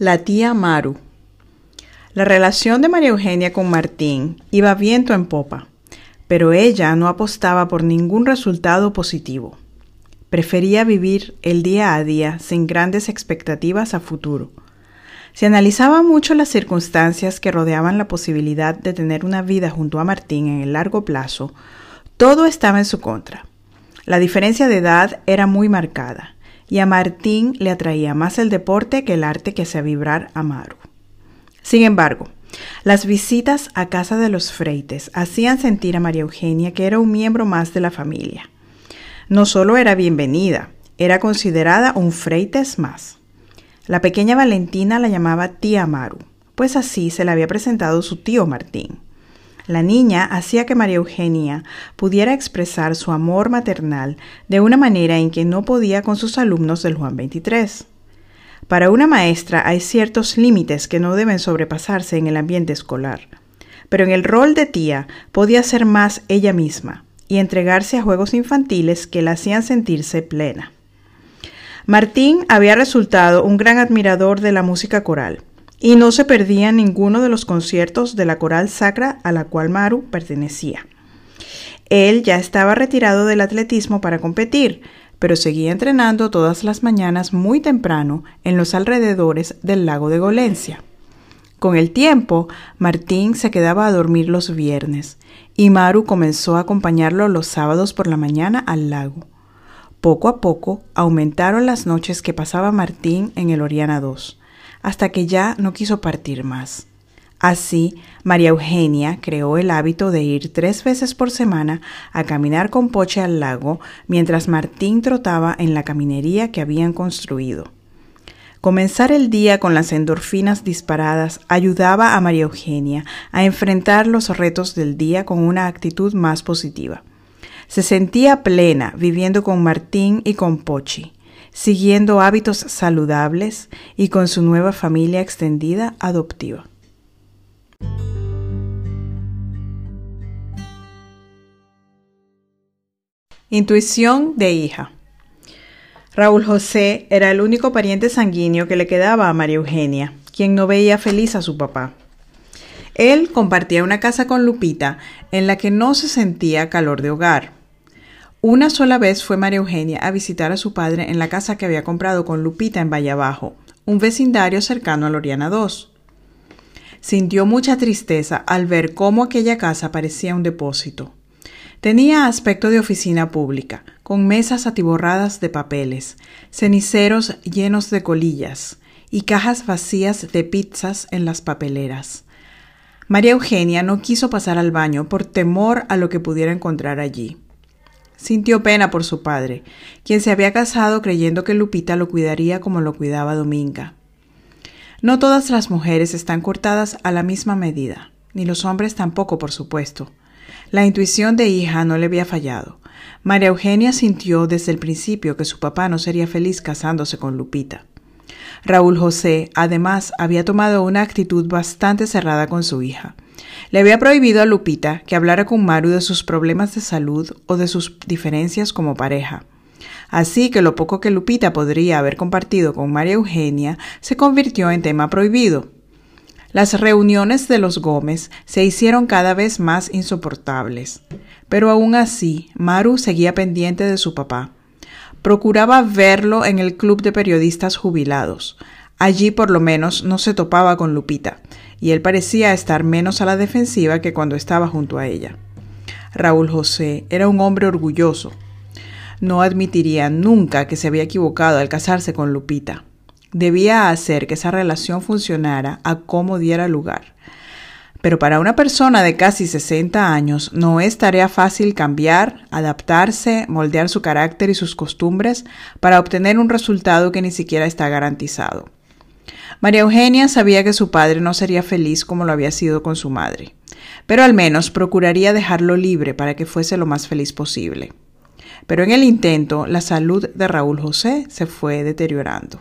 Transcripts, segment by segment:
La tía Maru. La relación de María Eugenia con Martín iba viento en popa, pero ella no apostaba por ningún resultado positivo. Prefería vivir el día a día sin grandes expectativas a futuro. Se analizaba mucho las circunstancias que rodeaban la posibilidad de tener una vida junto a Martín en el largo plazo. Todo estaba en su contra. La diferencia de edad era muy marcada y a Martín le atraía más el deporte que el arte que hacía vibrar a Maru. Sin embargo, las visitas a casa de los freites hacían sentir a María Eugenia que era un miembro más de la familia. No solo era bienvenida, era considerada un freites más. La pequeña Valentina la llamaba tía Maru, pues así se le había presentado su tío Martín. La niña hacía que María Eugenia pudiera expresar su amor maternal de una manera en que no podía con sus alumnos del Juan 23. Para una maestra hay ciertos límites que no deben sobrepasarse en el ambiente escolar, pero en el rol de tía podía ser más ella misma y entregarse a juegos infantiles que la hacían sentirse plena. Martín había resultado un gran admirador de la música coral y no se perdía ninguno de los conciertos de la coral sacra a la cual Maru pertenecía. Él ya estaba retirado del atletismo para competir, pero seguía entrenando todas las mañanas muy temprano en los alrededores del lago de Golencia. Con el tiempo, Martín se quedaba a dormir los viernes y Maru comenzó a acompañarlo los sábados por la mañana al lago. Poco a poco aumentaron las noches que pasaba Martín en el Oriana II hasta que ya no quiso partir más. Así, María Eugenia creó el hábito de ir tres veces por semana a caminar con Poche al lago mientras Martín trotaba en la caminería que habían construido. Comenzar el día con las endorfinas disparadas ayudaba a María Eugenia a enfrentar los retos del día con una actitud más positiva. Se sentía plena viviendo con Martín y con Pochi siguiendo hábitos saludables y con su nueva familia extendida adoptiva. Intuición de hija. Raúl José era el único pariente sanguíneo que le quedaba a María Eugenia, quien no veía feliz a su papá. Él compartía una casa con Lupita en la que no se sentía calor de hogar. Una sola vez fue María Eugenia a visitar a su padre en la casa que había comprado con Lupita en Valle Abajo, un vecindario cercano a Loriana II. Sintió mucha tristeza al ver cómo aquella casa parecía un depósito. Tenía aspecto de oficina pública, con mesas atiborradas de papeles, ceniceros llenos de colillas y cajas vacías de pizzas en las papeleras. María Eugenia no quiso pasar al baño por temor a lo que pudiera encontrar allí. Sintió pena por su padre, quien se había casado creyendo que Lupita lo cuidaría como lo cuidaba Dominga. No todas las mujeres están cortadas a la misma medida, ni los hombres tampoco, por supuesto. La intuición de hija no le había fallado. María Eugenia sintió desde el principio que su papá no sería feliz casándose con Lupita. Raúl José, además, había tomado una actitud bastante cerrada con su hija. Le había prohibido a Lupita que hablara con Maru de sus problemas de salud o de sus diferencias como pareja. Así que lo poco que Lupita podría haber compartido con María Eugenia se convirtió en tema prohibido. Las reuniones de los Gómez se hicieron cada vez más insoportables, pero aún así Maru seguía pendiente de su papá. Procuraba verlo en el club de periodistas jubilados. Allí por lo menos no se topaba con Lupita, y él parecía estar menos a la defensiva que cuando estaba junto a ella. Raúl José era un hombre orgulloso. No admitiría nunca que se había equivocado al casarse con Lupita. Debía hacer que esa relación funcionara a como diera lugar. Pero para una persona de casi 60 años no es tarea fácil cambiar, adaptarse, moldear su carácter y sus costumbres para obtener un resultado que ni siquiera está garantizado. María Eugenia sabía que su padre no sería feliz como lo había sido con su madre, pero al menos procuraría dejarlo libre para que fuese lo más feliz posible. Pero en el intento, la salud de Raúl José se fue deteriorando.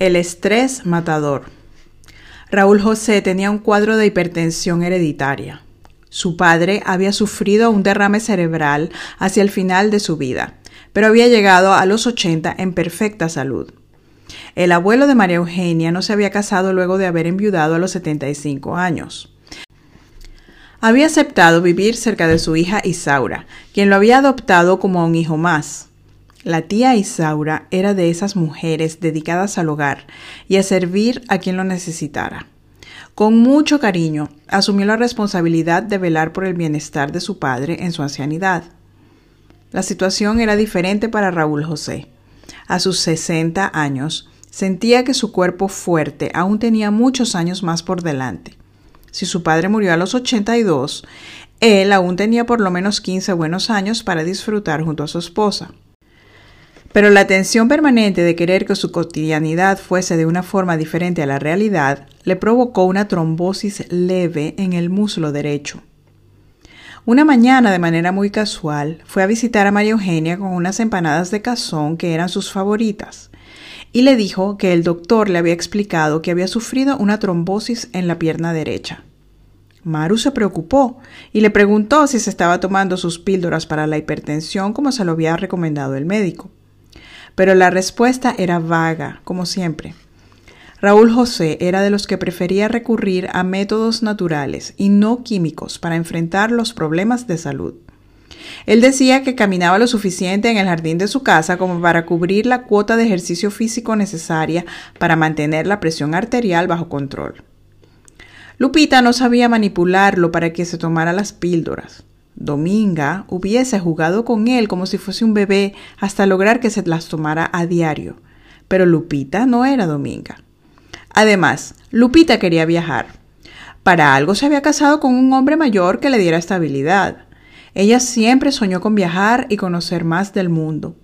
El estrés matador. Raúl José tenía un cuadro de hipertensión hereditaria. Su padre había sufrido un derrame cerebral hacia el final de su vida, pero había llegado a los 80 en perfecta salud. El abuelo de María Eugenia no se había casado luego de haber enviudado a los 75 años. Había aceptado vivir cerca de su hija Isaura, quien lo había adoptado como un hijo más. La tía Isaura era de esas mujeres dedicadas al hogar y a servir a quien lo necesitara. Con mucho cariño, asumió la responsabilidad de velar por el bienestar de su padre en su ancianidad. La situación era diferente para Raúl José. A sus 60 años, sentía que su cuerpo fuerte aún tenía muchos años más por delante. Si su padre murió a los 82, él aún tenía por lo menos 15 buenos años para disfrutar junto a su esposa. Pero la tensión permanente de querer que su cotidianidad fuese de una forma diferente a la realidad le provocó una trombosis leve en el muslo derecho. Una mañana, de manera muy casual, fue a visitar a María Eugenia con unas empanadas de cazón que eran sus favoritas, y le dijo que el doctor le había explicado que había sufrido una trombosis en la pierna derecha. Maru se preocupó y le preguntó si se estaba tomando sus píldoras para la hipertensión como se lo había recomendado el médico. Pero la respuesta era vaga, como siempre. Raúl José era de los que prefería recurrir a métodos naturales y no químicos para enfrentar los problemas de salud. Él decía que caminaba lo suficiente en el jardín de su casa como para cubrir la cuota de ejercicio físico necesaria para mantener la presión arterial bajo control. Lupita no sabía manipularlo para que se tomara las píldoras. Dominga hubiese jugado con él como si fuese un bebé hasta lograr que se las tomara a diario. Pero Lupita no era Dominga. Además, Lupita quería viajar. Para algo se había casado con un hombre mayor que le diera estabilidad. Ella siempre soñó con viajar y conocer más del mundo.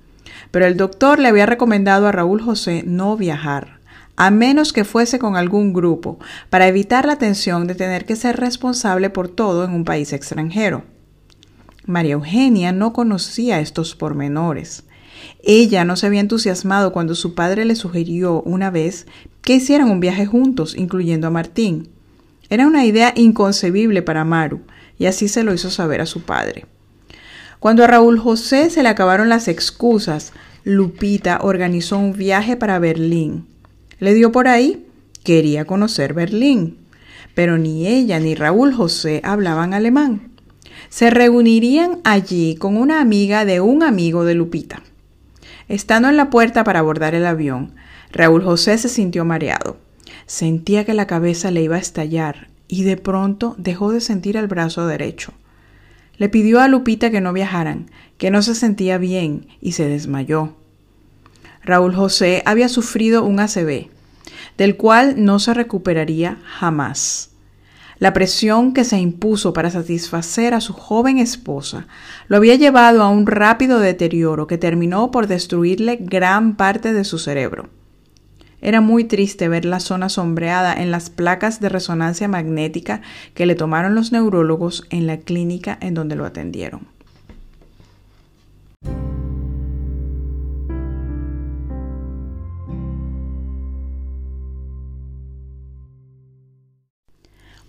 Pero el doctor le había recomendado a Raúl José no viajar, a menos que fuese con algún grupo, para evitar la tensión de tener que ser responsable por todo en un país extranjero. María Eugenia no conocía estos pormenores. Ella no se había entusiasmado cuando su padre le sugirió una vez que hicieran un viaje juntos, incluyendo a Martín. Era una idea inconcebible para Maru, y así se lo hizo saber a su padre. Cuando a Raúl José se le acabaron las excusas, Lupita organizó un viaje para Berlín. Le dio por ahí, quería conocer Berlín, pero ni ella ni Raúl José hablaban alemán. Se reunirían allí con una amiga de un amigo de Lupita. Estando en la puerta para abordar el avión, Raúl José se sintió mareado. Sentía que la cabeza le iba a estallar y de pronto dejó de sentir el brazo derecho. Le pidió a Lupita que no viajaran, que no se sentía bien y se desmayó. Raúl José había sufrido un ACV, del cual no se recuperaría jamás. La presión que se impuso para satisfacer a su joven esposa lo había llevado a un rápido deterioro que terminó por destruirle gran parte de su cerebro. Era muy triste ver la zona sombreada en las placas de resonancia magnética que le tomaron los neurólogos en la clínica en donde lo atendieron.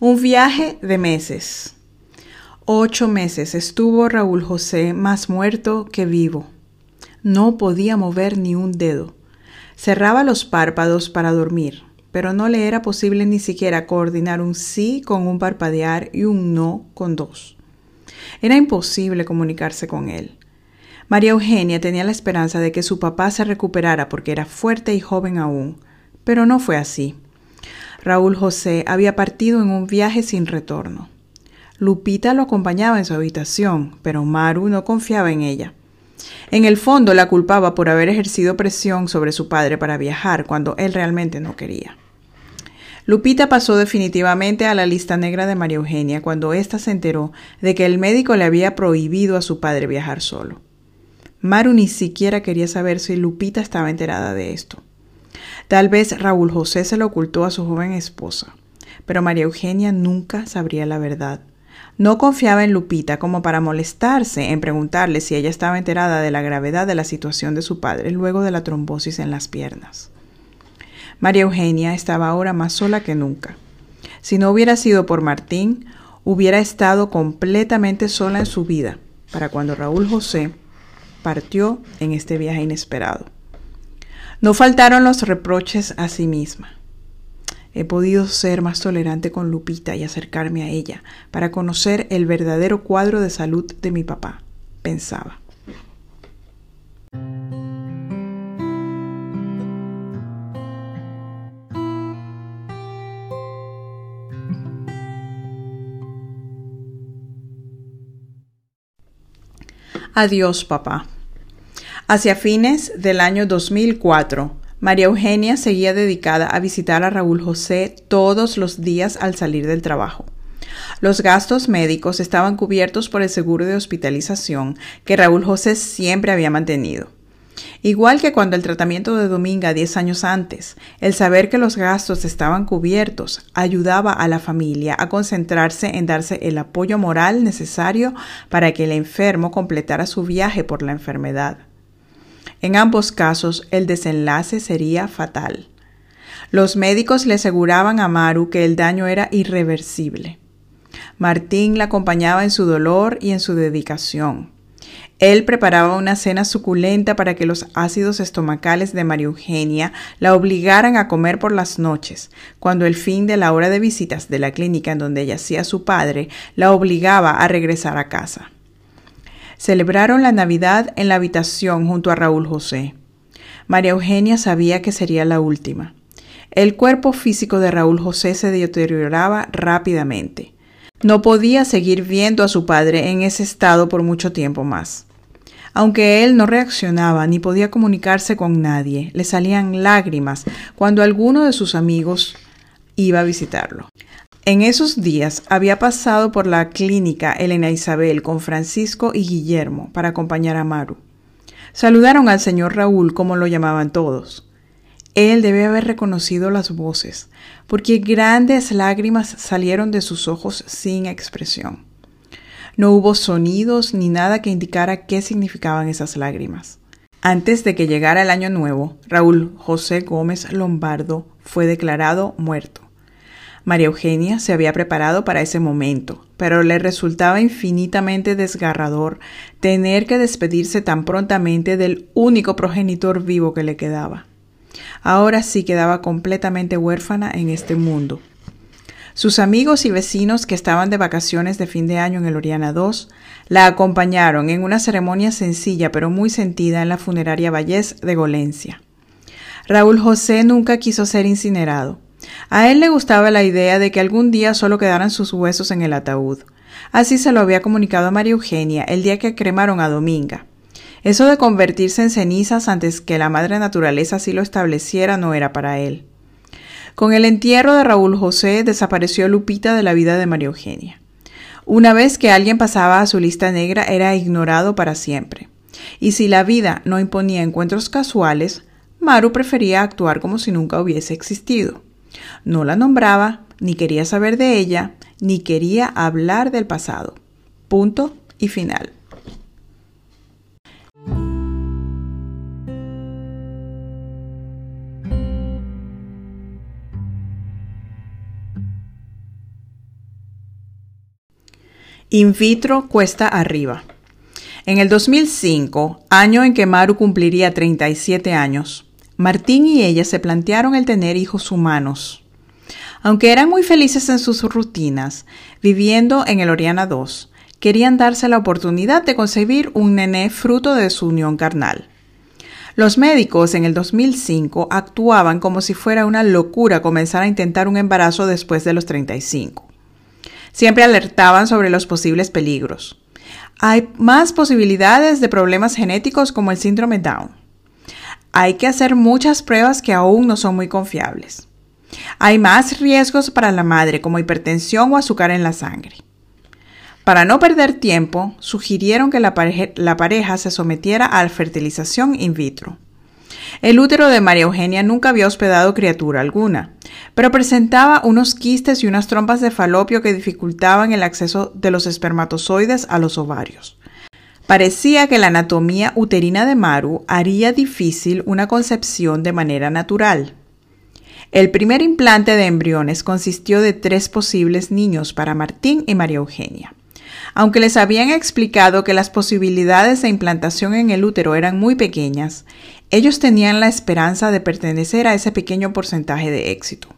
Un viaje de meses. Ocho meses estuvo Raúl José más muerto que vivo. No podía mover ni un dedo. Cerraba los párpados para dormir, pero no le era posible ni siquiera coordinar un sí con un parpadear y un no con dos. Era imposible comunicarse con él. María Eugenia tenía la esperanza de que su papá se recuperara porque era fuerte y joven aún, pero no fue así. Raúl José había partido en un viaje sin retorno. Lupita lo acompañaba en su habitación, pero Maru no confiaba en ella. En el fondo la culpaba por haber ejercido presión sobre su padre para viajar cuando él realmente no quería. Lupita pasó definitivamente a la lista negra de María Eugenia cuando ésta se enteró de que el médico le había prohibido a su padre viajar solo. Maru ni siquiera quería saber si Lupita estaba enterada de esto. Tal vez Raúl José se lo ocultó a su joven esposa, pero María Eugenia nunca sabría la verdad. No confiaba en Lupita como para molestarse en preguntarle si ella estaba enterada de la gravedad de la situación de su padre luego de la trombosis en las piernas. María Eugenia estaba ahora más sola que nunca. Si no hubiera sido por Martín, hubiera estado completamente sola en su vida para cuando Raúl José partió en este viaje inesperado. No faltaron los reproches a sí misma. He podido ser más tolerante con Lupita y acercarme a ella para conocer el verdadero cuadro de salud de mi papá, pensaba. Adiós, papá. Hacia fines del año 2004, María Eugenia seguía dedicada a visitar a Raúl José todos los días al salir del trabajo. Los gastos médicos estaban cubiertos por el seguro de hospitalización que Raúl José siempre había mantenido. Igual que cuando el tratamiento de Dominga diez años antes, el saber que los gastos estaban cubiertos ayudaba a la familia a concentrarse en darse el apoyo moral necesario para que el enfermo completara su viaje por la enfermedad. En ambos casos, el desenlace sería fatal. Los médicos le aseguraban a Maru que el daño era irreversible. Martín la acompañaba en su dolor y en su dedicación. Él preparaba una cena suculenta para que los ácidos estomacales de María Eugenia la obligaran a comer por las noches, cuando el fin de la hora de visitas de la clínica en donde yacía su padre la obligaba a regresar a casa. Celebraron la Navidad en la habitación junto a Raúl José. María Eugenia sabía que sería la última. El cuerpo físico de Raúl José se deterioraba rápidamente. No podía seguir viendo a su padre en ese estado por mucho tiempo más. Aunque él no reaccionaba ni podía comunicarse con nadie, le salían lágrimas cuando alguno de sus amigos iba a visitarlo. En esos días había pasado por la clínica Elena Isabel con Francisco y Guillermo para acompañar a Maru. Saludaron al señor Raúl como lo llamaban todos. Él debe haber reconocido las voces, porque grandes lágrimas salieron de sus ojos sin expresión. No hubo sonidos ni nada que indicara qué significaban esas lágrimas. Antes de que llegara el año nuevo, Raúl José Gómez Lombardo fue declarado muerto. María Eugenia se había preparado para ese momento, pero le resultaba infinitamente desgarrador tener que despedirse tan prontamente del único progenitor vivo que le quedaba. Ahora sí quedaba completamente huérfana en este mundo. Sus amigos y vecinos que estaban de vacaciones de fin de año en el Oriana II la acompañaron en una ceremonia sencilla pero muy sentida en la funeraria Vallés de Golencia. Raúl José nunca quiso ser incinerado. A él le gustaba la idea de que algún día solo quedaran sus huesos en el ataúd. Así se lo había comunicado a María Eugenia el día que cremaron a Dominga. Eso de convertirse en cenizas antes que la madre naturaleza así lo estableciera no era para él. Con el entierro de Raúl José desapareció Lupita de la vida de María Eugenia. Una vez que alguien pasaba a su lista negra era ignorado para siempre. Y si la vida no imponía encuentros casuales, Maru prefería actuar como si nunca hubiese existido. No la nombraba, ni quería saber de ella, ni quería hablar del pasado. Punto y final. In vitro cuesta arriba. En el 2005, año en que Maru cumpliría 37 años, Martín y ella se plantearon el tener hijos humanos. Aunque eran muy felices en sus rutinas, viviendo en el Oriana II, querían darse la oportunidad de concebir un nené fruto de su unión carnal. Los médicos en el 2005 actuaban como si fuera una locura comenzar a intentar un embarazo después de los 35. Siempre alertaban sobre los posibles peligros. Hay más posibilidades de problemas genéticos como el síndrome Down. Hay que hacer muchas pruebas que aún no son muy confiables. Hay más riesgos para la madre como hipertensión o azúcar en la sangre. Para no perder tiempo, sugirieron que la pareja, se sometiera a la fertilización in vitro. El útero de María Eugenia nunca había hospedado criatura alguna, pero presentaba unos quistes y unas trompas de falopio que dificultaban el acceso de los espermatozoides a los ovarios. Parecía que la anatomía uterina de Maru haría difícil una concepción de manera natural. El primer implante de embriones consistió de tres posibles niños para Martín y María Eugenia. Aunque les habían explicado que las posibilidades de implantación en el útero eran muy pequeñas, ellos tenían la esperanza de pertenecer a ese pequeño porcentaje de éxito.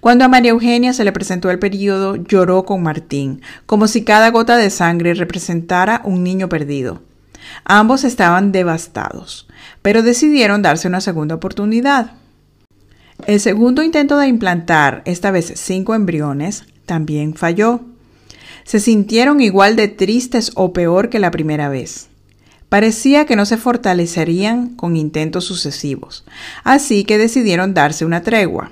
Cuando a María Eugenia se le presentó el periodo, lloró con Martín, como si cada gota de sangre representara un niño perdido. Ambos estaban devastados, pero decidieron darse una segunda oportunidad. El segundo intento de implantar, esta vez cinco embriones, también falló. Se sintieron igual de tristes o peor que la primera vez. Parecía que no se fortalecerían con intentos sucesivos, así que decidieron darse una tregua.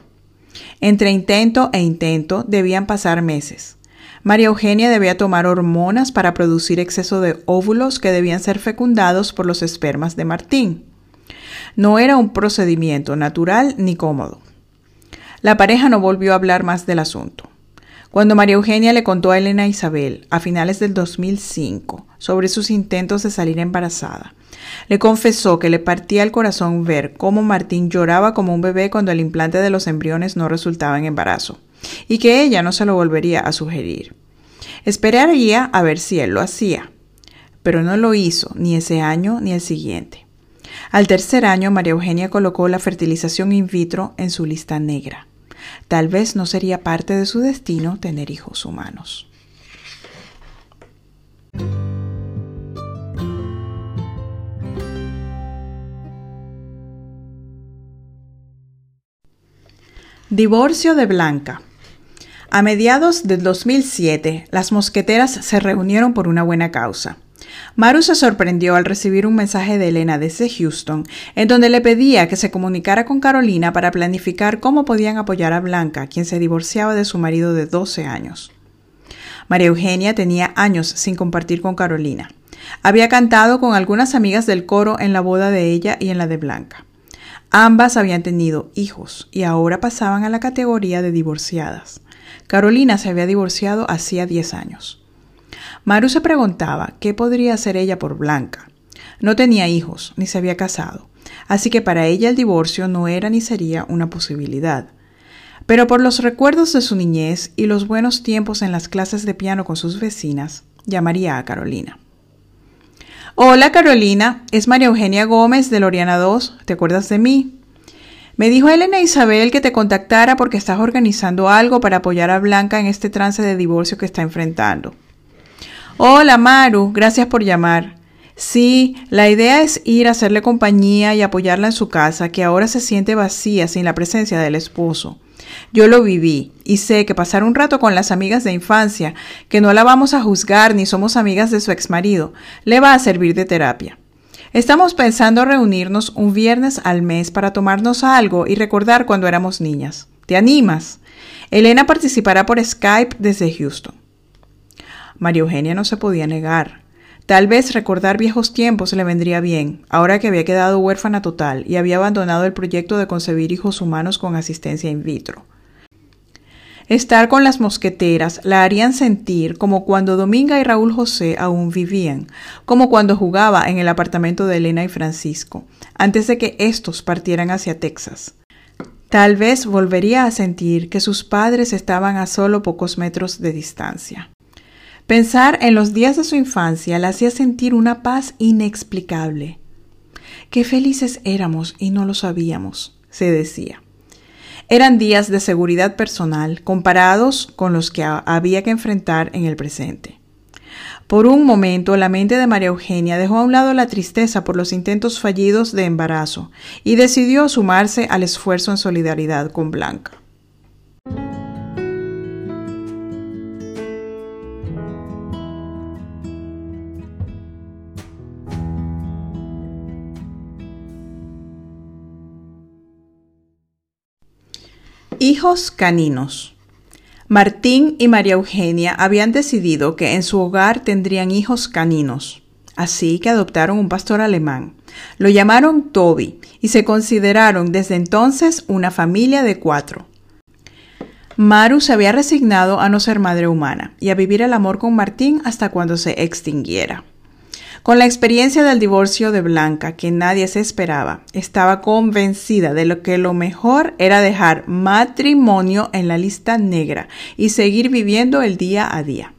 Entre intento e intento debían pasar meses. María Eugenia debía tomar hormonas para producir exceso de óvulos que debían ser fecundados por los espermas de Martín. No era un procedimiento natural ni cómodo. La pareja no volvió a hablar más del asunto. Cuando María Eugenia le contó a Elena Isabel, a finales del 2005, sobre sus intentos de salir embarazada, le confesó que le partía el corazón ver cómo Martín lloraba como un bebé cuando el implante de los embriones no resultaba en embarazo, y que ella no se lo volvería a sugerir. Esperaría a ver si él lo hacía, pero no lo hizo ni ese año ni el siguiente. Al tercer año, María Eugenia colocó la fertilización in vitro en su lista negra. Tal vez no sería parte de su destino tener hijos humanos. Divorcio de Blanca. A mediados del 2007, las mosqueteras se reunieron por una buena causa. Maru se sorprendió al recibir un mensaje de Elena desde Houston, en donde le pedía que se comunicara con Carolina para planificar cómo podían apoyar a Blanca, quien se divorciaba de su marido de 12 años. María Eugenia tenía años sin compartir con Carolina. Había cantado con algunas amigas del coro en la boda de ella y en la de Blanca. Ambas habían tenido hijos y ahora pasaban a la categoría de divorciadas. Carolina se había divorciado hacía 10 años. Maru se preguntaba qué podría hacer ella por Blanca. No tenía hijos ni se había casado, así que para ella el divorcio no era ni sería una posibilidad. Pero por los recuerdos de su niñez y los buenos tiempos en las clases de piano con sus vecinas, llamaría a Carolina. Hola Carolina, es María Eugenia Gómez de Loriana 2, ¿te acuerdas de mí? Me dijo Elena Isabel que te contactara porque estás organizando algo para apoyar a Blanca en este trance de divorcio que está enfrentando. Hola Maru, gracias por llamar. Sí, la idea es ir a hacerle compañía y apoyarla en su casa, que ahora se siente vacía sin la presencia del esposo. Yo lo viví y sé que pasar un rato con las amigas de infancia, que no la vamos a juzgar ni somos amigas de su exmarido, le va a servir de terapia. Estamos pensando reunirnos un viernes al mes para tomarnos algo y recordar cuando éramos niñas. ¿Te animas? Elena participará por Skype desde Houston. María Eugenia no se podía negar. Tal vez recordar viejos tiempos le vendría bien, ahora que había quedado huérfana total y había abandonado el proyecto de concebir hijos humanos con asistencia in vitro. Estar con las mosqueteras la harían sentir como cuando Dominga y Raúl José aún vivían, como cuando jugaba en el apartamento de Elena y Francisco, antes de que éstos partieran hacia Texas. Tal vez volvería a sentir que sus padres estaban a solo pocos metros de distancia. Pensar en los días de su infancia la hacía sentir una paz inexplicable. Qué felices éramos y no lo sabíamos, se decía. Eran días de seguridad personal comparados con los que había que enfrentar en el presente. Por un momento la mente de María Eugenia dejó a un lado la tristeza por los intentos fallidos de embarazo y decidió sumarse al esfuerzo en solidaridad con Blanca. Hijos caninos. Martín y María Eugenia habían decidido que en su hogar tendrían hijos caninos, así que adoptaron un pastor alemán. Lo llamaron Toby y se consideraron desde entonces una familia de cuatro. Maru se había resignado a no ser madre humana y a vivir el amor con Martín hasta cuando se extinguiera. Con la experiencia del divorcio de Blanca, que nadie se esperaba, estaba convencida de lo que lo mejor era dejar matrimonio en la lista negra y seguir viviendo el día a día.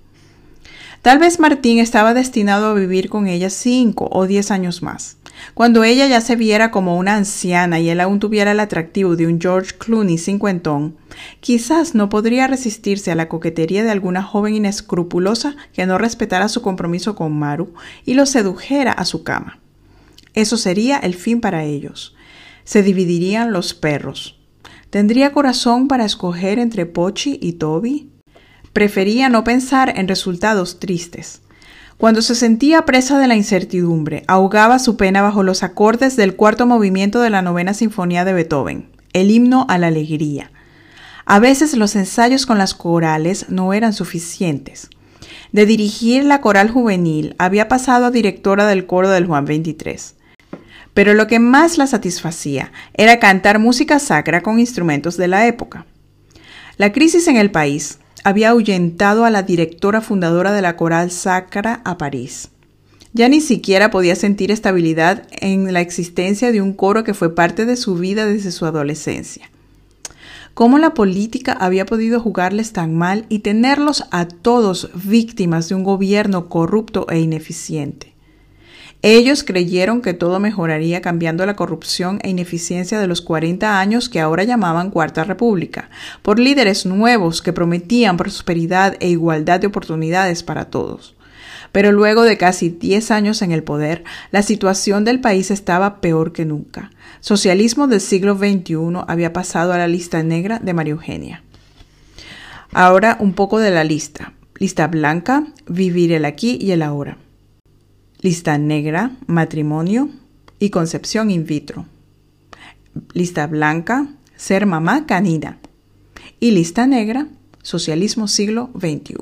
Tal vez Martín estaba destinado a vivir con ella cinco o diez años más. Cuando ella ya se viera como una anciana y él aún tuviera el atractivo de un George Clooney cincuentón, quizás no podría resistirse a la coquetería de alguna joven inescrupulosa que no respetara su compromiso con Maru y lo sedujera a su cama. Eso sería el fin para ellos. Se dividirían los perros. ¿Tendría corazón para escoger entre Pochi y Toby? Prefería no pensar en resultados tristes. Cuando se sentía presa de la incertidumbre, ahogaba su pena bajo los acordes del cuarto movimiento de la novena sinfonía de Beethoven, el himno a la alegría. A veces los ensayos con las corales no eran suficientes. De dirigir la coral juvenil había pasado a directora del coro del Juan 23. Pero lo que más la satisfacía era cantar música sacra con instrumentos de la época. La crisis en el país, había ahuyentado a la directora fundadora de la Coral Sacra a París. Ya ni siquiera podía sentir estabilidad en la existencia de un coro que fue parte de su vida desde su adolescencia. ¿Cómo la política había podido jugarles tan mal y tenerlos a todos víctimas de un gobierno corrupto e ineficiente? Ellos creyeron que todo mejoraría cambiando la corrupción e ineficiencia de los 40 años que ahora llamaban Cuarta República, por líderes nuevos que prometían prosperidad e igualdad de oportunidades para todos. Pero luego de casi 10 años en el poder, la situación del país estaba peor que nunca. Socialismo del siglo XXI había pasado a la lista negra de María Eugenia. Ahora un poco de la lista. Lista blanca, vivir el aquí y el ahora lista negra, matrimonio y concepción in vitro. Lista blanca, ser mamá canina. Y lista negra, socialismo siglo XXI.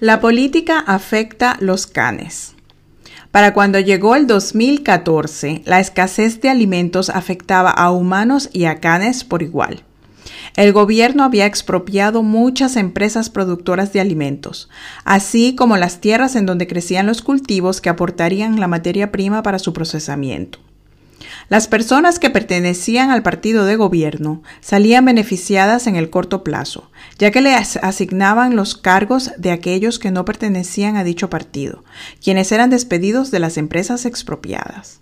La política afecta los canes. Para cuando llegó el 2014, la escasez de alimentos afectaba a humanos y a canes por igual. El gobierno había expropiado muchas empresas productoras de alimentos, así como las tierras en donde crecían los cultivos que aportarían la materia prima para su procesamiento. Las personas que pertenecían al partido de gobierno salían beneficiadas en el corto plazo, ya que les asignaban los cargos de aquellos que no pertenecían a dicho partido, quienes eran despedidos de las empresas expropiadas.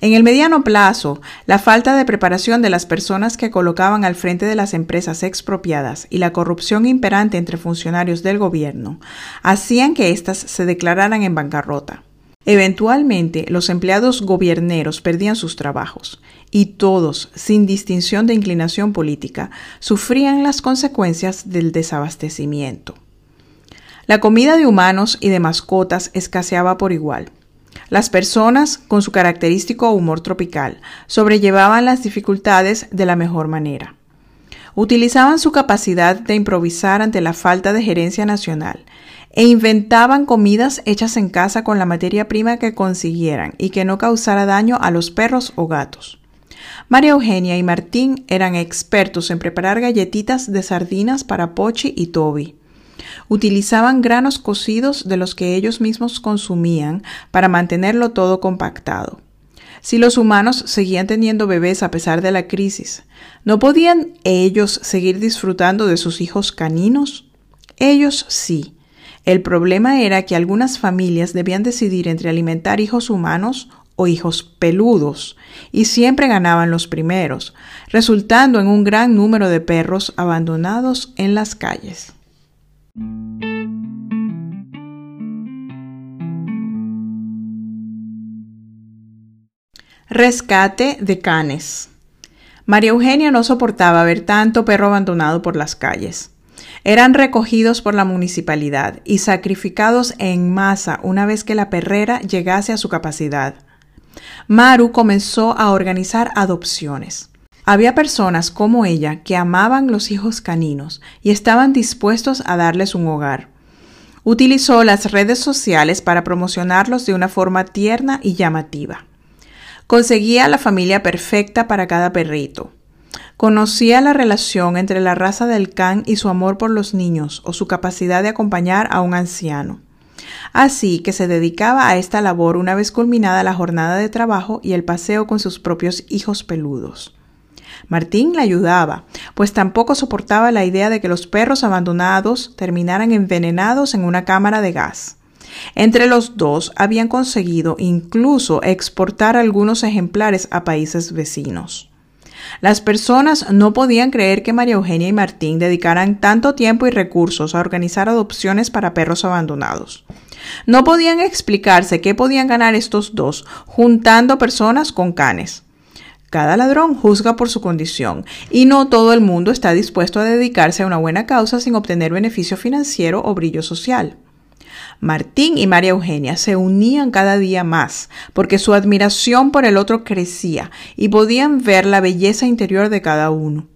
En el mediano plazo, la falta de preparación de las personas que colocaban al frente de las empresas expropiadas y la corrupción imperante entre funcionarios del gobierno hacían que éstas se declararan en bancarrota. Eventualmente, los empleados gobierneros perdían sus trabajos y todos, sin distinción de inclinación política, sufrían las consecuencias del desabastecimiento. La comida de humanos y de mascotas escaseaba por igual. Las personas, con su característico humor tropical, sobrellevaban las dificultades de la mejor manera. Utilizaban su capacidad de improvisar ante la falta de gerencia nacional e inventaban comidas hechas en casa con la materia prima que consiguieran y que no causara daño a los perros o gatos. María Eugenia y Martín eran expertos en preparar galletitas de sardinas para Pochi y Toby. Utilizaban granos cocidos de los que ellos mismos consumían para mantenerlo todo compactado. Si los humanos seguían teniendo bebés a pesar de la crisis, ¿no podían ellos seguir disfrutando de sus hijos caninos? Ellos sí, el problema era que algunas familias debían decidir entre alimentar hijos humanos o hijos peludos, y siempre ganaban los primeros, resultando en un gran número de perros abandonados en las calles. Rescate de canes. María Eugenia no soportaba ver tanto perro abandonado por las calles eran recogidos por la municipalidad y sacrificados en masa una vez que la perrera llegase a su capacidad. Maru comenzó a organizar adopciones. Había personas como ella que amaban los hijos caninos y estaban dispuestos a darles un hogar. Utilizó las redes sociales para promocionarlos de una forma tierna y llamativa. Conseguía la familia perfecta para cada perrito. Conocía la relación entre la raza del can y su amor por los niños o su capacidad de acompañar a un anciano. Así que se dedicaba a esta labor una vez culminada la jornada de trabajo y el paseo con sus propios hijos peludos. Martín la ayudaba, pues tampoco soportaba la idea de que los perros abandonados terminaran envenenados en una cámara de gas. Entre los dos habían conseguido incluso exportar algunos ejemplares a países vecinos. Las personas no podían creer que María Eugenia y Martín dedicaran tanto tiempo y recursos a organizar adopciones para perros abandonados. No podían explicarse qué podían ganar estos dos juntando personas con canes. Cada ladrón juzga por su condición y no todo el mundo está dispuesto a dedicarse a una buena causa sin obtener beneficio financiero o brillo social. Martín y María Eugenia se unían cada día más porque su admiración por el otro crecía y podían ver la belleza interior de cada uno.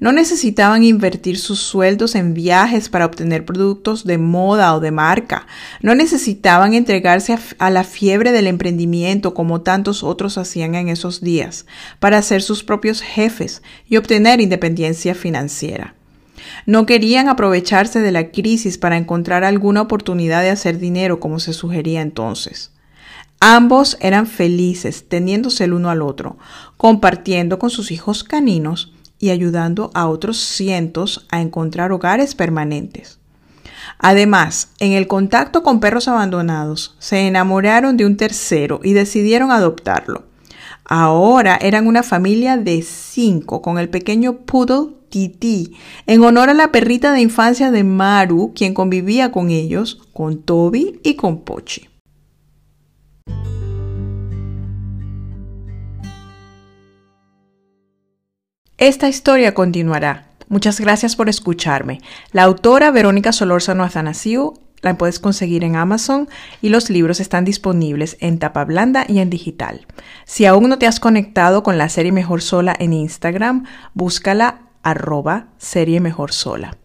No necesitaban invertir sus sueldos en viajes para obtener productos de moda o de marca. No necesitaban entregarse a, la fiebre del emprendimiento como tantos otros hacían en esos días, para ser sus propios jefes y obtener independencia financiera. No querían aprovecharse de la crisis para encontrar alguna oportunidad de hacer dinero como se sugería entonces. Ambos eran felices teniéndose el uno al otro, compartiendo con sus hijos caninos y ayudando a otros cientos a encontrar hogares permanentes. Además, en el contacto con perros abandonados, se enamoraron de un tercero y decidieron adoptarlo. Ahora eran una familia de cinco con el pequeño poodle Titi, en honor a la perrita de infancia de Maru, quien convivía con ellos, con Toby y con Pochi. Esta historia continuará. Muchas gracias por escucharme. La autora Verónica Solórzano Atanasiu la puedes conseguir en Amazon y los libros están disponibles en tapa blanda y en digital. Si aún no te has conectado con la serie Mejor Sola en Instagram, búscala arroba serie mejor sola.